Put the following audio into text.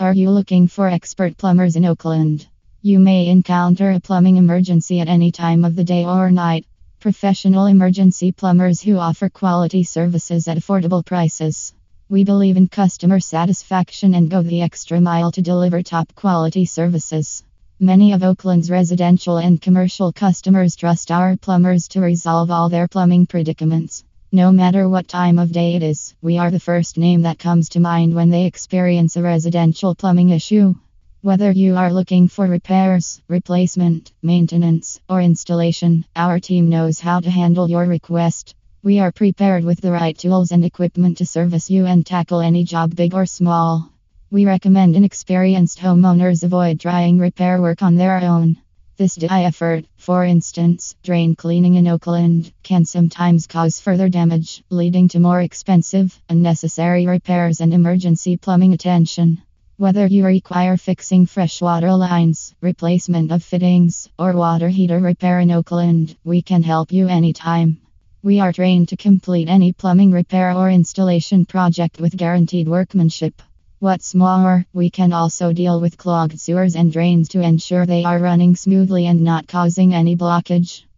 Are you looking for expert plumbers in Oakland? You may encounter a plumbing emergency at any time of the day or night. Professional emergency plumbers who offer quality services at affordable prices. We believe in customer satisfaction and go the extra mile to deliver top quality services. Many of Oakland's residential and commercial customers trust our plumbers to resolve all their plumbing predicaments. No matter what time of day it is, we are the first name that comes to mind when they experience a residential plumbing issue. Whether you are looking for repairs, replacement, maintenance, or installation, our team knows how to handle your request. We are prepared with the right tools and equipment to service you and tackle any job, big or small. We recommend inexperienced homeowners avoid trying repair work on their own. This DIY effort, for instance, drain cleaning in Oakland, can sometimes cause further damage, leading to more expensive, unnecessary repairs and emergency plumbing attention. Whether you require fixing freshwater lines, replacement of fittings, or water heater repair in Oakland, we can help you anytime. We are trained to complete any plumbing repair or installation project with guaranteed workmanship. What's more, we can also deal with clogged sewers and drains to ensure they are running smoothly and not causing any blockage.